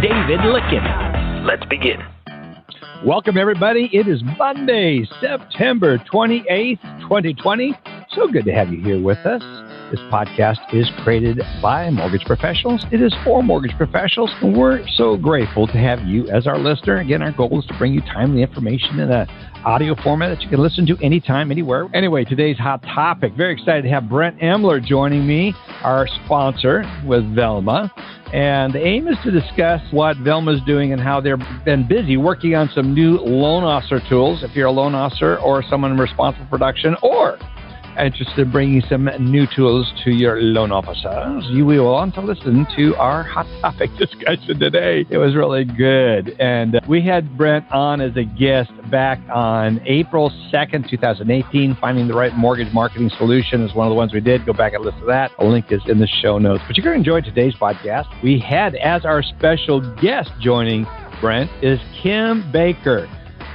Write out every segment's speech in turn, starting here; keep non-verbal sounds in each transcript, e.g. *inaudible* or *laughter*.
David Lykken. Let's begin. Welcome, everybody. It is Monday, September 28th, 2020. So good to have you here with us. This podcast is created by mortgage professionals. It is for mortgage professionals, and we're so grateful to have you as our listener. Again, our goal is to bring you timely information in a audio format that you can listen to anytime, anywhere. Anyway, today's hot topic. Very excited to have Brent Emler joining me, our sponsor with Velma. And the aim is to discuss what Velma's doing and how they've been busy working on some new loan officer tools. If you're a loan officer or someone responsible for production, or interested in bringing some new tools to your loan officers, you will want to listen to our hot topic *laughs* discussion today. It was really good. And uh, we had Brent on as a guest back on April 2nd, 2018. Finding the right mortgage marketing solution is one of the ones we did. Go back and listen to that. A link is in the show notes. But you're going to enjoy today's podcast. We had as our special guest joining Brent is Kim Baker.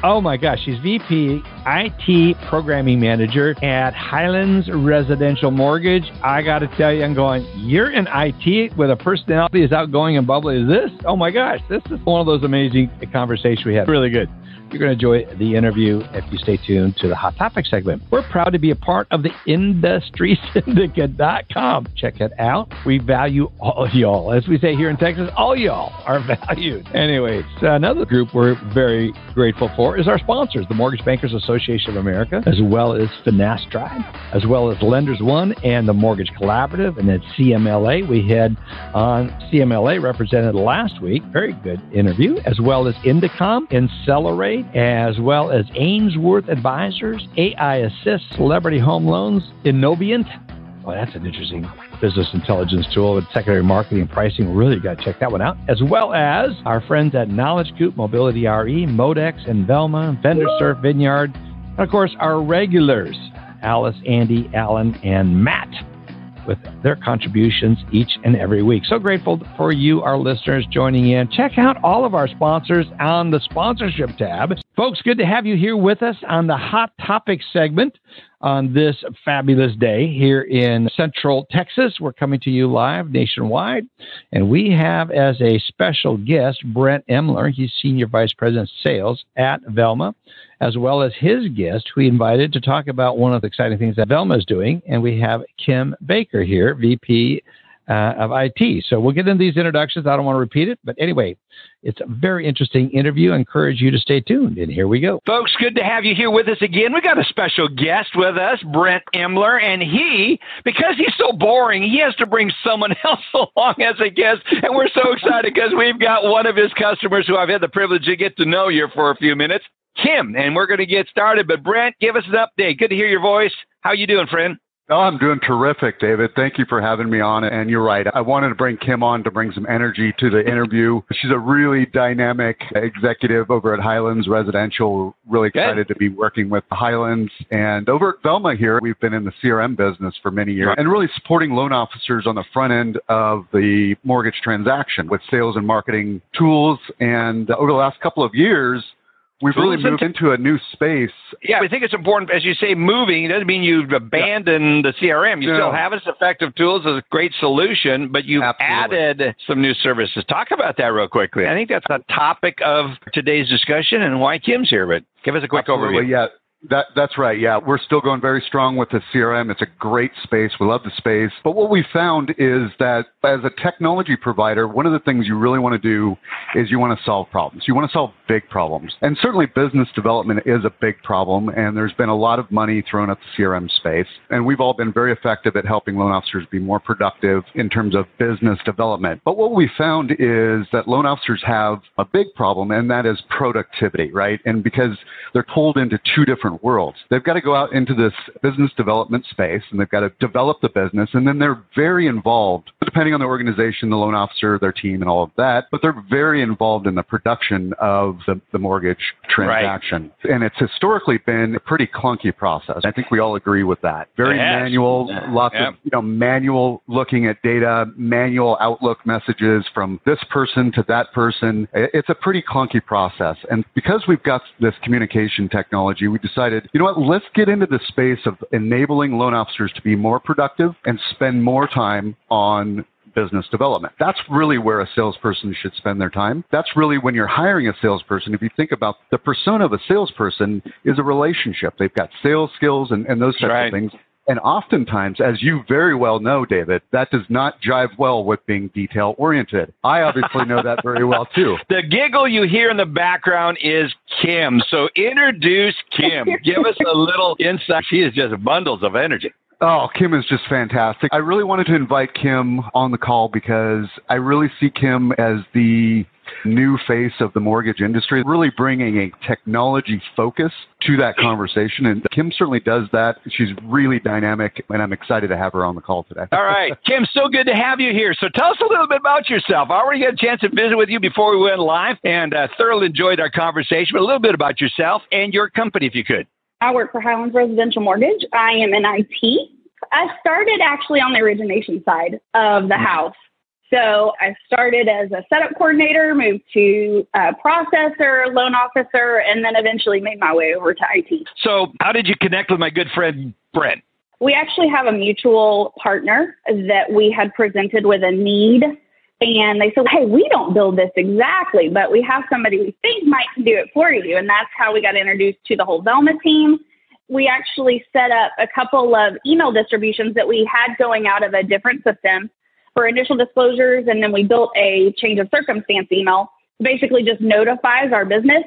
Oh my gosh, she's VP IT Programming Manager at Highlands Residential Mortgage. I got to tell you, I'm going, you're in IT with a personality as outgoing and bubbly as this? Oh my gosh, this is one of those amazing conversations we had. Really good. You're going to enjoy the interview if you stay tuned to the Hot Topic segment. We're proud to be a part of the IndustrySyndicate.com. *laughs* Check it out. We value all of y'all. As we say here in Texas, all y'all are *laughs* valued. Anyways, another group we're very grateful for is our sponsors, the Mortgage Bankers Association of America, as well as Finastra, as well as Lenders One and the Mortgage Collaborative, and then CMLA. We had on CMLA represented last week. Very good interview, as well as Indecomm, Accelerate, as well as Ainsworth Advisors, AI Assist, Celebrity Home Loans, Innovient. Well, that's an interesting business intelligence tool with secondary marketing and pricing. Really got to check that one out. As well as our friends at Knowledge Coop, Mobility RE, Modex, and Velma, Vendor Surf, Vineyard, and of course our regulars, Alice, Andy, Alan, and Matt with their contributions each and every week. So grateful for you, our listeners, joining in. Check out all of our sponsors on the sponsorship tab. Folks, good to have you here with us on the Hot Topic segment on this fabulous day here in Central Texas. We're coming to you live nationwide, and we have as a special guest Brent Emler. He's Senior Vice President Sales at Velma, as well as his guest who we invited to talk about one of the exciting things that Velma is doing. And we have Kim Baker here, VP uh, of IT. So we'll get into these introductions. I don't want to repeat it, but anyway, it's a very interesting interview. I encourage you to stay tuned. And here we go. Folks, good to have you here with us again. We got a special guest with us, Brent Emler, and he, because he's so boring, he has to bring someone *laughs* else along as a guest. And we're so excited because we've got one of his customers who I've had the privilege to get to know here for a few minutes, Kim. And we're going to get started. But Brent, give us an update. Good to hear your voice. How you doing, friend? Oh, I'm doing terrific, David. Thank you for having me on. And you're right. I wanted to bring Kim on to bring some energy to the interview. She's a really dynamic executive over at Highlands Residential. Really excited to be working with Highlands. And over at Velma here, we've been in the CRM business for many years and really supporting loan officers on the front end of the mortgage transaction with sales and marketing tools. And over the last couple of years, We've really moved into a new space. Yeah, I think it's important, as you say, moving. It doesn't mean you've abandoned yeah. the CRM. You still have its effective tools as a great solution, but you've Absolutely. added some new services. Talk about that real quickly. I think that's the topic of today's discussion and why Kim's here, but give us a quick Absolutely, overview. Yeah. That, that's right. Yeah, we're still going very strong with the CRM. It's a great space. We love the space. But what we found is that as a technology provider, one of the things you really want to do is you want to solve problems. You want to solve big problems. And certainly business development is a big problem. And there's been a lot of money thrown at the CRM space. And we've all been very effective at helping loan officers be more productive in terms of business development. But what we found is that loan officers have a big problem, and that is productivity, right? And because they're pulled into two different worlds. They've got to go out into this business development space and they've got to develop the business and then they're very involved depending on the organization, the loan officer, their team, and all of that. But they're very involved in the production of the, the mortgage transaction. Right. And it's historically been a pretty clunky process. I think we all agree with that. Very manual, lots yep. of you know manual looking at data, manual outlook messages from this person to that person. It's a pretty clunky process. And because we've got this communication technology, we decided, you know what, let's get into the space of enabling loan officers to be more productive and spend more time on business development. That's really where a salesperson should spend their time. That's really when you're hiring a salesperson. If you think about the persona of a salesperson is a relationship. They've got sales skills and, and those types right. of things. And oftentimes, as you very well know, David, that does not jive well with being detail oriented. I obviously know that very well too. *laughs* The giggle you hear in the background is Kim. So introduce Kim. Give us a little insight. She is just bundles of energy. Oh, Kim is just fantastic. I really wanted to invite Kim on the call because I really see Kim as the new face of the mortgage industry, really bringing a technology focus to that conversation. And Kim certainly does that. She's really dynamic, and I'm excited to have her on the call today. All right. *laughs* Kim, so good to have you here. So tell us a little bit about yourself. I already got a chance to visit with you before we went live and uh, thoroughly enjoyed our conversation, but a little bit about yourself and your company, if you could. I work for Highlands Residential Mortgage. I am in IT. I started actually on the origination side of the mm-hmm. house. So I started as a setup coordinator, moved to a processor, loan officer, and then eventually made my way over to IT. So, how did you connect with my good friend Brent? We actually have a mutual partner that we had presented with a need. And they said, hey, we don't build this exactly, but we have somebody we think might do it for you. And that's how we got introduced to the whole Velma team we actually set up a couple of email distributions that we had going out of a different system for initial disclosures. And then we built a change of circumstance email. Basically just notifies our business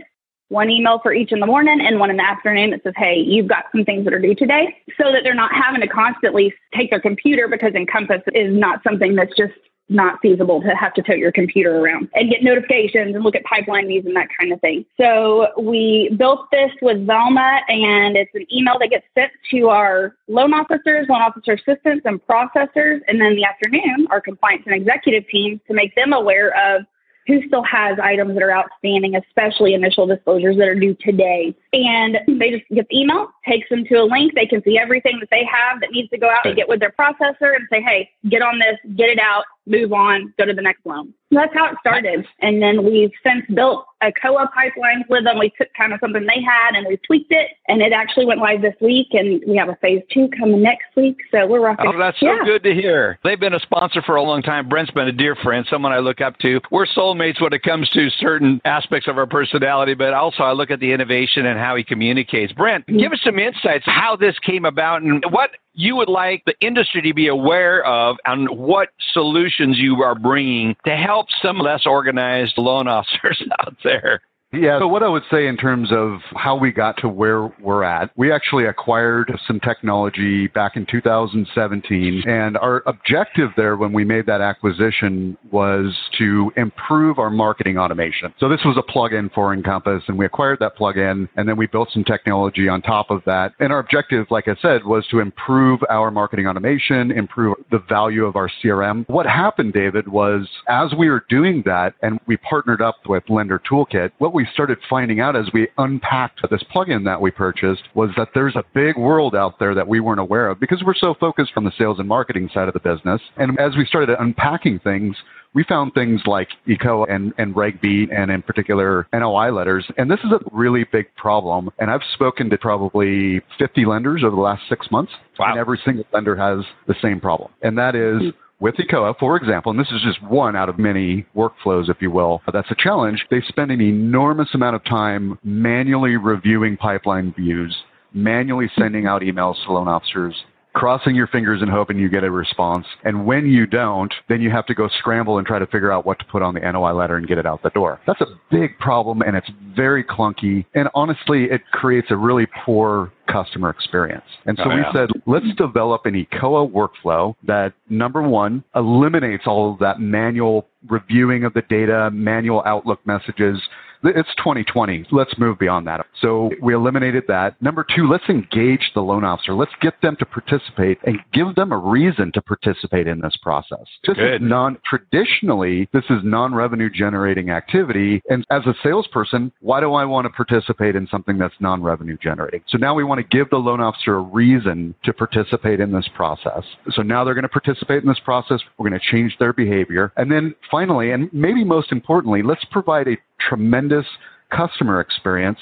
one email for each in the morning and one in the afternoon that says, hey, you've got some things that are due today so that they're not having to constantly take their computer because Encompass is not something that's just not feasible to have to tote your computer around and get notifications and look at pipeline views and that kind of thing. So we built this with Velma and it's an email that gets sent to our loan officers, loan officer assistants and processors. And then the afternoon, our compliance and executive team to make them aware of who still has items that are outstanding, especially initial disclosures that are due today. And they just get the email, takes them to a link. They can see everything that they have that needs to go out and get with their processor and say, hey, get on this, get it out, move on, go to the next loan. That's how it started. And then we've since built a COA pipeline with them. We took kind of something they had and we tweaked it, and it actually went live this week. And we have a phase two coming next week. So we're rocking. Oh, that's so yeah. good to hear. They've been a sponsor for a long time. Brent's been a dear friend, someone I look up to. We're soulmates when it comes to certain aspects of our personality, but also I look at the innovation and how he communicates. Brent, mm-hmm. give us some insights how this came about and what you would like the industry to be aware of and what solutions you are bringing to help some less organized loan *laughs* officers out there? Yeah. So what I would say in terms of how we got to where we're at, we actually acquired some technology back in 2017. And our objective there when we made that acquisition was to improve our marketing automation. So this was a plugin for Encompass and we acquired that plugin and then we built some technology on top of that. And our objective, like I said, was to improve our marketing automation, improve the value of our CRM. What happened, David, was as we were doing that and we partnered up with Lender Toolkit, what we started finding out as we unpacked this plugin that we purchased was that there's a big world out there that we weren't aware of because we're so focused from the sales and marketing side of the business. And as we started unpacking things, we found things like ECO and, and Reg B and in particular NOI letters. And this is a really big problem. And I've spoken to probably 50 lenders over the last six months. Wow. And every single lender has the same problem. And that is hmm with ECOA, for example, and this is just one out of many workflows, if you will, that's a challenge. They spend an enormous amount of time manually reviewing pipeline views, manually sending out emails to loan officers, crossing your fingers and hoping you get a response. And when you don't, then you have to go scramble and try to figure out what to put on the NOI letter and get it out the door. That's a big problem and it's very clunky. And honestly, it creates a really poor customer experience. And so oh, yeah. we said, let's develop an ECOA workflow that number one eliminates all of that manual reviewing of the data, manual Outlook messages, It's 2020. Let's move beyond that. So we eliminated that. Number two, let's engage the loan officer. Let's get them to participate and give them a reason to participate in this process. This Good. is non traditionally, this is non-revenue generating activity. And as a salesperson, why do I want to participate in something that's non-revenue generating? So now we want to give the loan officer a reason to participate in this process. So now they're going to participate in this process. We're going to change their behavior. And then finally, and maybe most importantly, let's provide a tremendous customer experience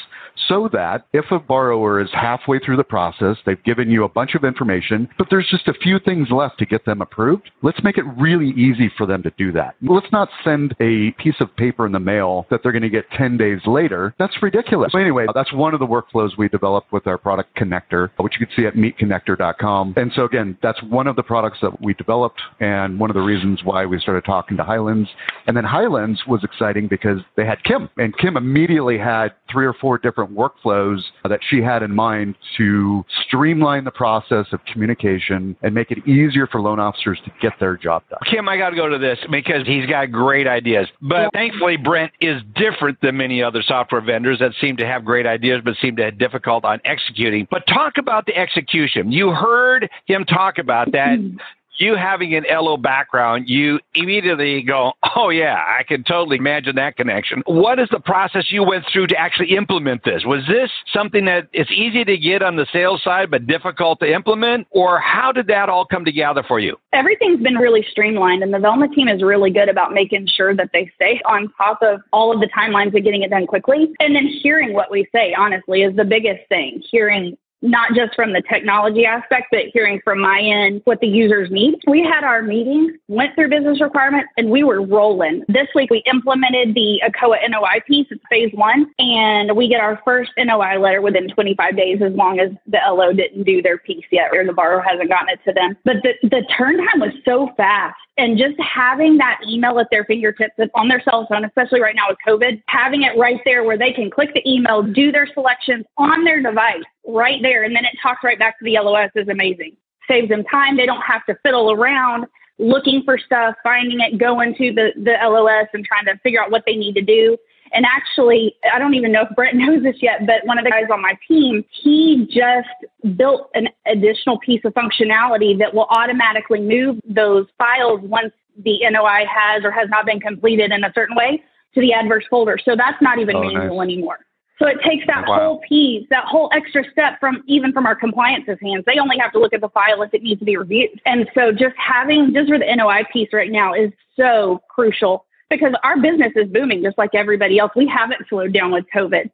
so that if a borrower is halfway through the process, they've given you a bunch of information, but there's just a few things left to get them approved, let's make it really easy for them to do that. Let's not send a piece of paper in the mail that they're going to get 10 days later. That's ridiculous. So anyway, that's one of the workflows we developed with our product Connector, which you can see at meetconnector.com. And so again, that's one of the products that we developed and one of the reasons why we started talking to Highlands. And then Highlands was exciting because they had Kim and Kim immediately had three or four different workflows that she had in mind to streamline the process of communication and make it easier for loan officers to get their job done. Kim, I got to go to this because he's got great ideas. But thankfully, Brent is different than many other software vendors that seem to have great ideas but seem to have difficult on executing. But talk about the execution. You heard him talk about that. Mm-hmm. You having an LO background, you immediately go, oh, yeah, I can totally imagine that connection. What is the process you went through to actually implement this? Was this something that it's easy to get on the sales side but difficult to implement? Or how did that all come together for you? Everything's been really streamlined, and the Velma team is really good about making sure that they stay on top of all of the timelines and getting it done quickly. And then hearing what we say, honestly, is the biggest thing. Hearing not just from the technology aspect, but hearing from my end what the users need. We had our meetings, went through business requirements, and we were rolling. This week we implemented the ECOA NOI piece. It's phase one, and we get our first NOI letter within 25 days as long as the LO didn't do their piece yet or the borrower hasn't gotten it to them. But the, the turn time was so fast and just having that email at their fingertips on their cell phone, especially right now with COVID, having it right there where they can click the email, do their selections on their device right there, and then it talks right back to the LOS is amazing. Saves them time. They don't have to fiddle around looking for stuff, finding it, going to the, the LOS and trying to figure out what they need to do. And actually, I don't even know if Brett *laughs* knows this yet, but one of the guys on my team, he just built an additional piece of functionality that will automatically move those files once the NOI has or has not been completed in a certain way to the adverse folder. So that's not even Oh, manual nice. anymore. So it takes that Wow. whole piece, that whole extra step from even from our compliance's hands. They only have to look at the file if it needs to be reviewed. And so just having just for the NOI piece right now is so crucial because our business is booming just like everybody else. We haven't slowed down with COVID.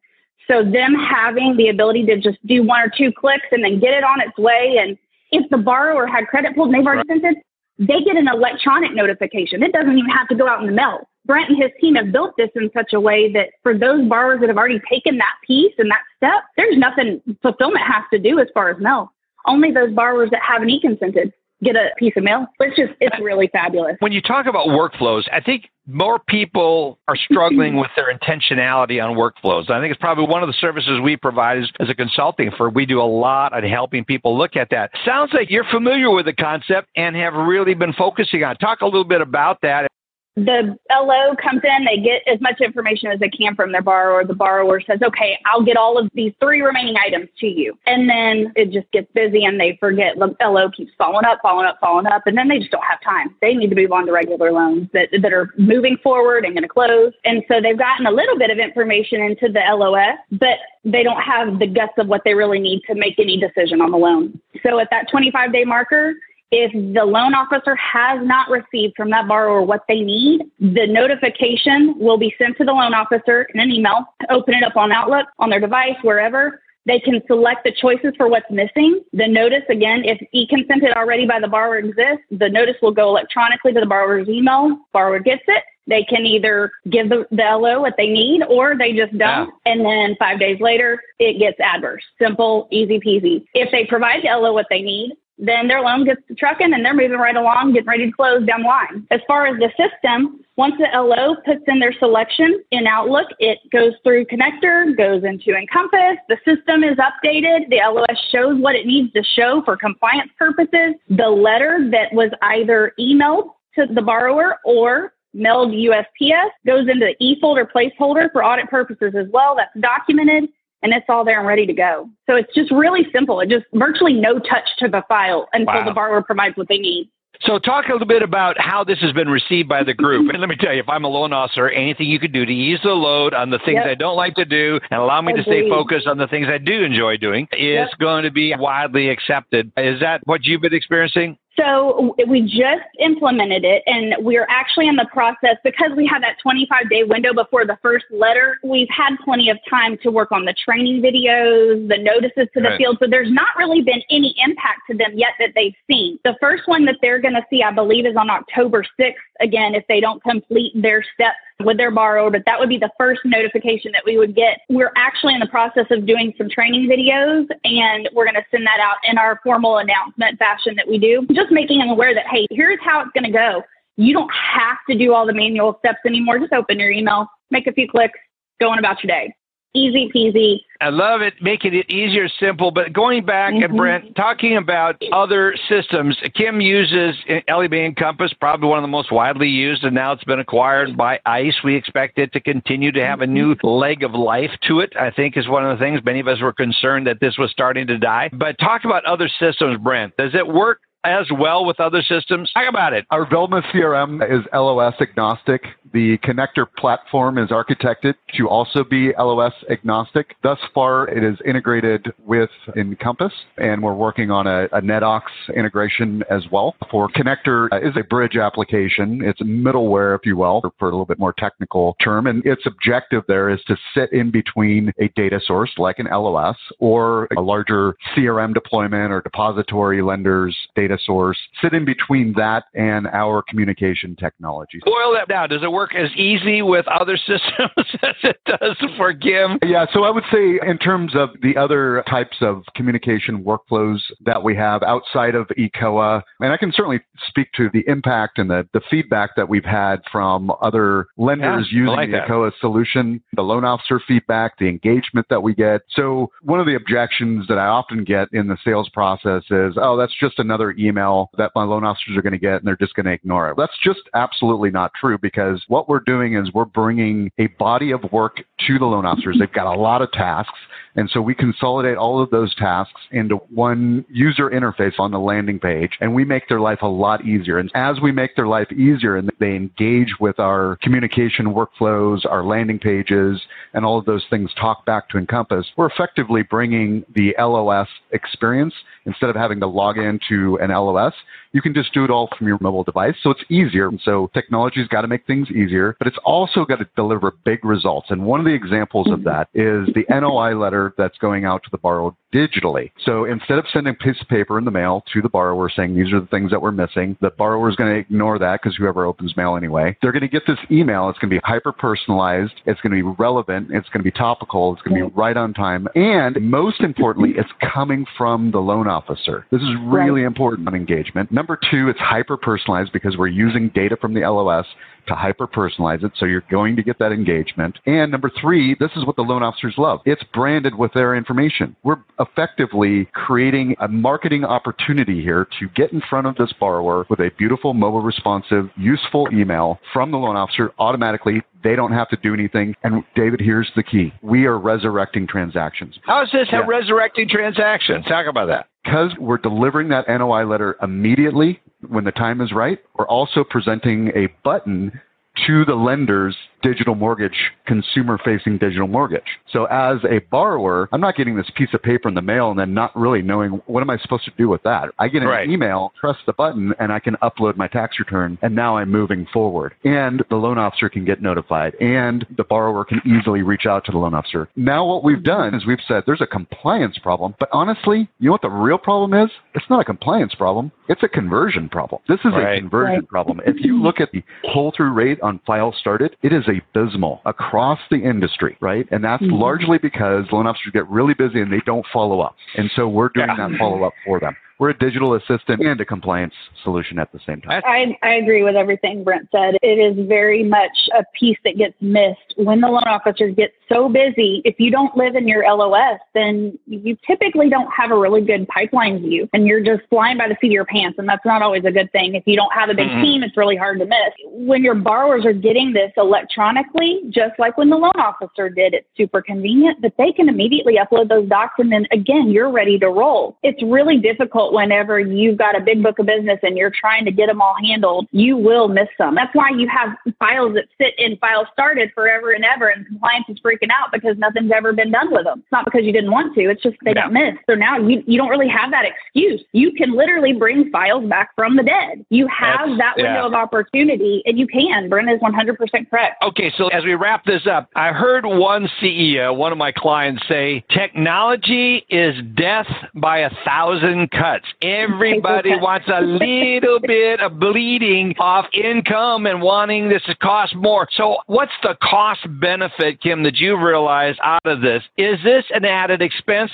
So them having the ability to just do one or two clicks and then get it on its way and if the borrower had credit pulled and they've already sent it, they get an electronic notification. It doesn't even have to go out in the mail. Brent and his team have built this in such a way that for those borrowers that have already taken that piece and that step, there's nothing fulfillment has to do as far as mail. Only those borrowers that haven't e-consented get a piece of mail. It's just, it's really fabulous. When you talk about workflows, I think more people are struggling with their intentionality on workflows. I think it's probably one of the services we provide is, as a consulting firm. We do a lot on helping people look at that. Sounds like you're familiar with the concept and have really been focusing on. it. Talk a little bit about that. The LO comes in, they get as much information as they can from their borrower. The borrower says, okay, I'll get all of these three remaining items to you. And then it just gets busy and they forget. The LO keeps following up, following up, following up, and then they just don't have time. They need to move on to regular loans that, that are moving forward and going to close. And so they've gotten a little bit of information into the LOS, but they don't have the guts of what they really need to make any decision on the loan. So at that 25 day marker, if the loan officer has not received from that borrower what they need, the notification will be sent to the loan officer in an email. Open it up on Outlook, on their device, wherever. They can select the choices for what's missing. The notice, again, if e-consented already by the borrower exists, the notice will go electronically to the borrower's email. Borrower gets it. They can either give the, the LO what they need or they just don't. And then five days later, it gets adverse. Simple, easy peasy. If they provide the LO what they need, then their loan gets to trucking and they're moving right along, getting ready to close down line. As far as the system, once the LO puts in their selection in Outlook, it goes through Connector, goes into Encompass. The system is updated. The LOS shows what it needs to show for compliance purposes. The letter that was either emailed to the borrower or mailed USPS, goes into the e-folder placeholder for audit purposes as well. That's documented and it's all there and ready to go. So it's just really simple. It just virtually no touch to the file until Wow. the borrower provides what they need. So, talk a little bit about how this has been received by the group. *laughs* And let me tell you, if I'm a loan officer, anything you could do to ease the load on the things Yep. I don't like to do and allow me to stay focused on the things I do enjoy doing is Yep. going to be widely accepted. Is that what you've been experiencing? So we just implemented it and we're actually in the process because we have that 25 day window before the first letter. We've had plenty of time to work on the training videos, the notices to the Right. field. So there's not really been any impact to them yet that they've seen. The first one that they're going to see, I believe, is on October 6th. Again, if they don't complete their steps with their borrower, but that would be the first notification that we would get. We're actually in the process of doing some training videos and we're going to send that out in our formal announcement fashion that we do, just making them aware that, hey, here's how it's going to go. You don't have to do all the manual steps anymore. Just open your email, make a few clicks, go on about your day. Easy peasy. I love it, making it easier, simple. But going back and Mhm. Brent, talking about other systems, Kim uses Ellie Mae Encompass, probably one of the most widely used, and now it's been acquired by ICE. We expect it to continue to have a new leg of life to it. I think is one of the things many of us were concerned that this was starting to die. But talk about other systems, Brent. Does it work as well with other systems? Talk about it. Our Velma CRM is LOS agnostic. The connector platform is architected to also be LOS agnostic. Thus far, it is integrated with Encompass, and we're working on a, a NetOx integration as well. For connector uh, is a bridge application. It's middleware, if you will, for, for a little bit more technical term. And its objective there is to sit in between a data source like an LOS or a larger CRM deployment or depository lenders data source, sit in between that and our communication technology. Boil that down. Does it work as easy with other *laughs* systems as it does for Kim? Yeah, so I would say in terms of the other types of communication workflows that we have outside of ECOA, and I can certainly speak to the impact and the, the feedback that we've had from other lenders Yeah, using like the that. ECOA solution, the loan officer feedback, the engagement that we get. So one of the objections that I often get in the sales process is, oh, that's just another email that my loan officers are going to get and they're just going to ignore it. That's just absolutely not true because what we're doing is we're bringing a body of work to the loan officers. They've got a lot of tasks. And so we consolidate all of those tasks into one user interface on the landing page and we make their life a lot easier. And as we make their life easier and they engage with our communication workflows, our landing pages, and all of those things talk back to Encompass, we're effectively bringing the LOS experience instead of having to log into an LOS. You can just do it all from your mobile device. So it's easier. And so technology's got to make things easier, but it's also got to deliver big results. And one of the examples of mm-hmm. that is the NOI letter that's going out to the borrower digitally. So instead of sending a piece of paper in the mail to the borrower saying these are the things that we're missing, the borrower is going to ignore that because whoever opens mail anyway, they're going to get this email. It's going to be hyper personalized. It's going to be relevant. It's going to be topical. It's going to be right on time. And most importantly, it's coming from the loan officer. This is really important on engagement. Number two, it's hyper personalized because we're using data from the LOS to hyper personalize it. So you're going to get that engagement. And number three, this is what the loan officers love. It's branded with their information. We're effectively creating a marketing opportunity here to get in front of this borrower with a beautiful, mobile responsive, useful email from the loan officer automatically. They don't have to do anything. And David, here's the key. We are resurrecting transactions. How is this Yeah. resurrecting transactions? Talk about that. Because we're delivering that NOI letter immediately when the time is right, we're also presenting a button to the lender's digital mortgage, consumer facing digital mortgage. So as a borrower, I'm not getting this piece of paper in the mail and then not really knowing what am I supposed to do with that. I get an Right. email, press the button, and I can upload my tax return, and now I'm moving forward. And the loan officer can get notified, and the borrower can easily reach out to the loan officer. Now what we've done is we've said there's a compliance problem, but honestly, you know what the real problem is? It's not a compliance problem. It's a conversion problem. This is Right. a conversion Right. problem. If you look at the pull-through rate on files started, it is abysmal across the industry, right? And that's Mhm. largely because loan officers get really busy and they don't follow up. And so we're doing Yeah. that follow-up for them. We're a digital assistant and a compliance solution at the same time. I, I agree with everything Brent said. It is very much a piece that gets missed when the loan officers get so busy. If you don't live in your LOS, then you typically don't have a really good pipeline view and you're just flying by the seat of your pants. And that's not always a good thing. If you don't have a big mm-hmm. team, it's really hard to miss. When your borrowers are getting this electronically, just like when the loan officer did, it's super convenient, but they can immediately upload those docs and then again, you're ready to roll. It's really difficult whenever you've got a big book of business and you're trying to get them all handled, you will miss some. That's why you have files that sit in files started forever and ever, and compliance is freaking out because nothing's ever been done with them. It's not because you didn't want to, it's just they got missed. So now you, you don't really have that excuse. You can literally bring files back from the dead. You have That's, that window yeah. of opportunity, and you can. Brent is 100% correct. Okay, so as we wrap this up, I heard one CEO, one of my clients, say technology is death by a thousand cuts. Everybody wants a little bit of bleeding off income and wanting this to cost more. So, what's the cost benefit, Kim, that you realize out of this? Is this an added expense?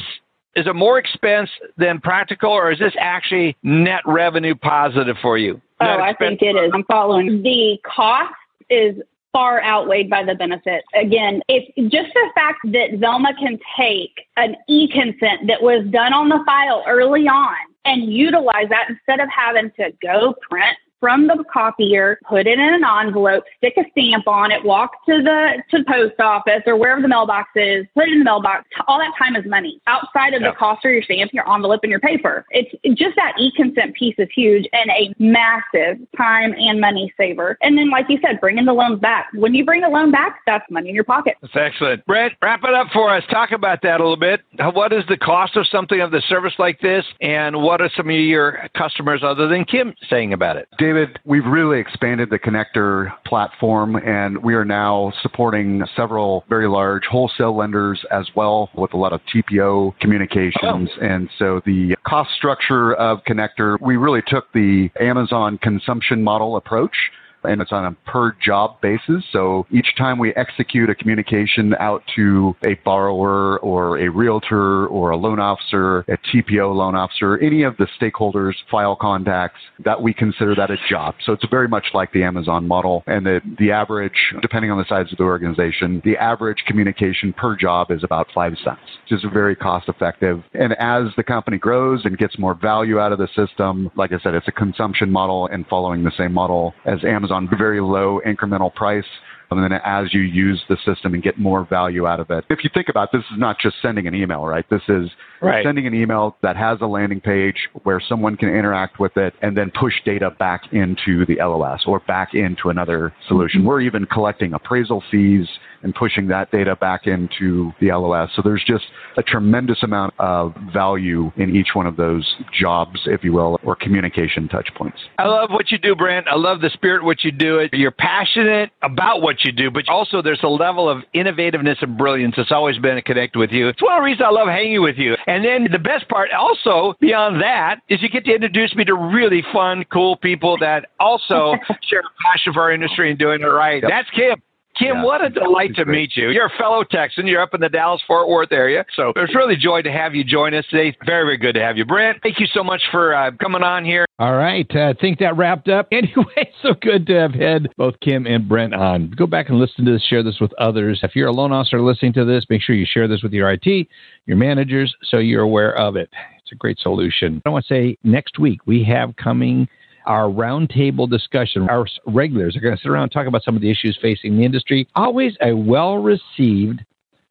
Is it more expense than practical, or is this actually net revenue positive for you? Oh, I think it is. I'm following. The cost is far outweighed by the benefit. Again, it's just the fact that Velma can take an e consent that was done on the file early on and utilize that instead of having to go print from the copier, put it in an envelope, stick a stamp on it, walk to the to the post office or wherever the mailbox is, put it in the mailbox. All that time is money outside of the cost of your stamp, your envelope, and your paper. It's just that e-consent piece is huge and a massive time and money saver. And then, like you said, bringing the loans back. When you bring the loan back, that's money in your pocket. That's excellent. Brent, wrap it up for us. Talk about that a little bit. What is the cost of something of the service like this, and what are some of your customers other than Kim saying about it? David, we've really expanded the connector platform and we are now supporting several very large wholesale lenders as well with a lot of TPO communications. Oh. And so the cost structure of connector, we really took the Amazon consumption model approach and it's on a per job basis. So each time we execute a communication out to a borrower or a realtor or a loan officer, a TPO loan officer, any of the stakeholders, file contacts, that we consider that a job. So it's very much like the Amazon model. And the, the average, depending on the size of the organization, the average communication per job is about five cents, which is very cost effective. And as the company grows and gets more value out of the system, like I said, it's a consumption model and following the same model as Amazon on very low incremental price and then as you use the system and get more value out of it. If you think about it, this is not just sending an email, right? This is right. sending an email that has a landing page where someone can interact with it and then push data back into the LOS or back into another solution. Mm-hmm. We're even collecting appraisal fees and pushing that data back into the LOS. So there's just a tremendous amount of value in each one of those jobs, if you will, or communication touch points. I love what you do, Brent. I love the spirit what you do. It. You're passionate about what you do, but also there's a level of innovativeness and brilliance that's always been a connect with you. It's one of the reasons I love hanging with you. And then the best part also beyond that is you get to introduce me to really fun, cool people that also *laughs* share a passion for our industry and doing it right. Yep. That's Kim. Kim, yeah, what a delight to meet you. You're a fellow Texan. You're up in the Dallas Fort Worth area. So it's really a joy to have you join us today. Very, very good to have you. Brent, thank you so much for uh, coming on here. All right. I uh, think that wrapped up. *laughs* Anyway, so good to have had both Kim and Brent on. Go back and listen to this, share this with others. If you're a loan officer listening to this, make sure you share this with your IT, your managers, so you're aware of it. It's a great solution. I want to say next week we have coming our roundtable discussion. Our regulars are going to sit around and talk about some of the issues facing the industry. Always a well received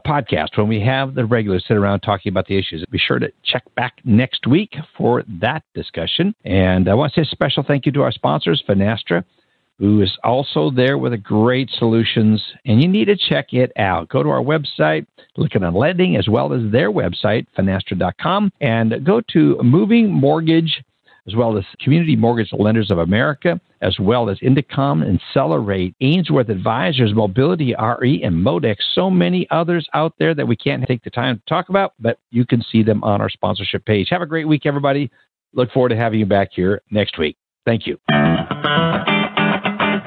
podcast when we have the regulars sit around talking about the issues. Be sure to check back next week for that discussion. And I want to say a special thank you to our sponsors, Finastra, who is also there with great solutions. And you need to check it out. Go to our website, Lykken on Lending, as well as their website, finastra.com, and go to Moving Mortgage as well as Community Mortgage Lenders of America, as well as Indecomm and Accelerate, Ainsworth Advisors, Mobility RE, and Modex. So many others out there that we can't take the time to talk about, but you can see them on our sponsorship page. Have a great week, everybody. Look forward to having you back here next week. Thank you.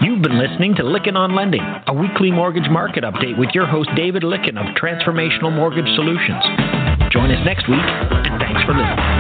You've been listening to Lykken on Lending, a weekly mortgage market update with your host, David Lykken of Transformational Mortgage Solutions. Join us next week, and thanks for listening.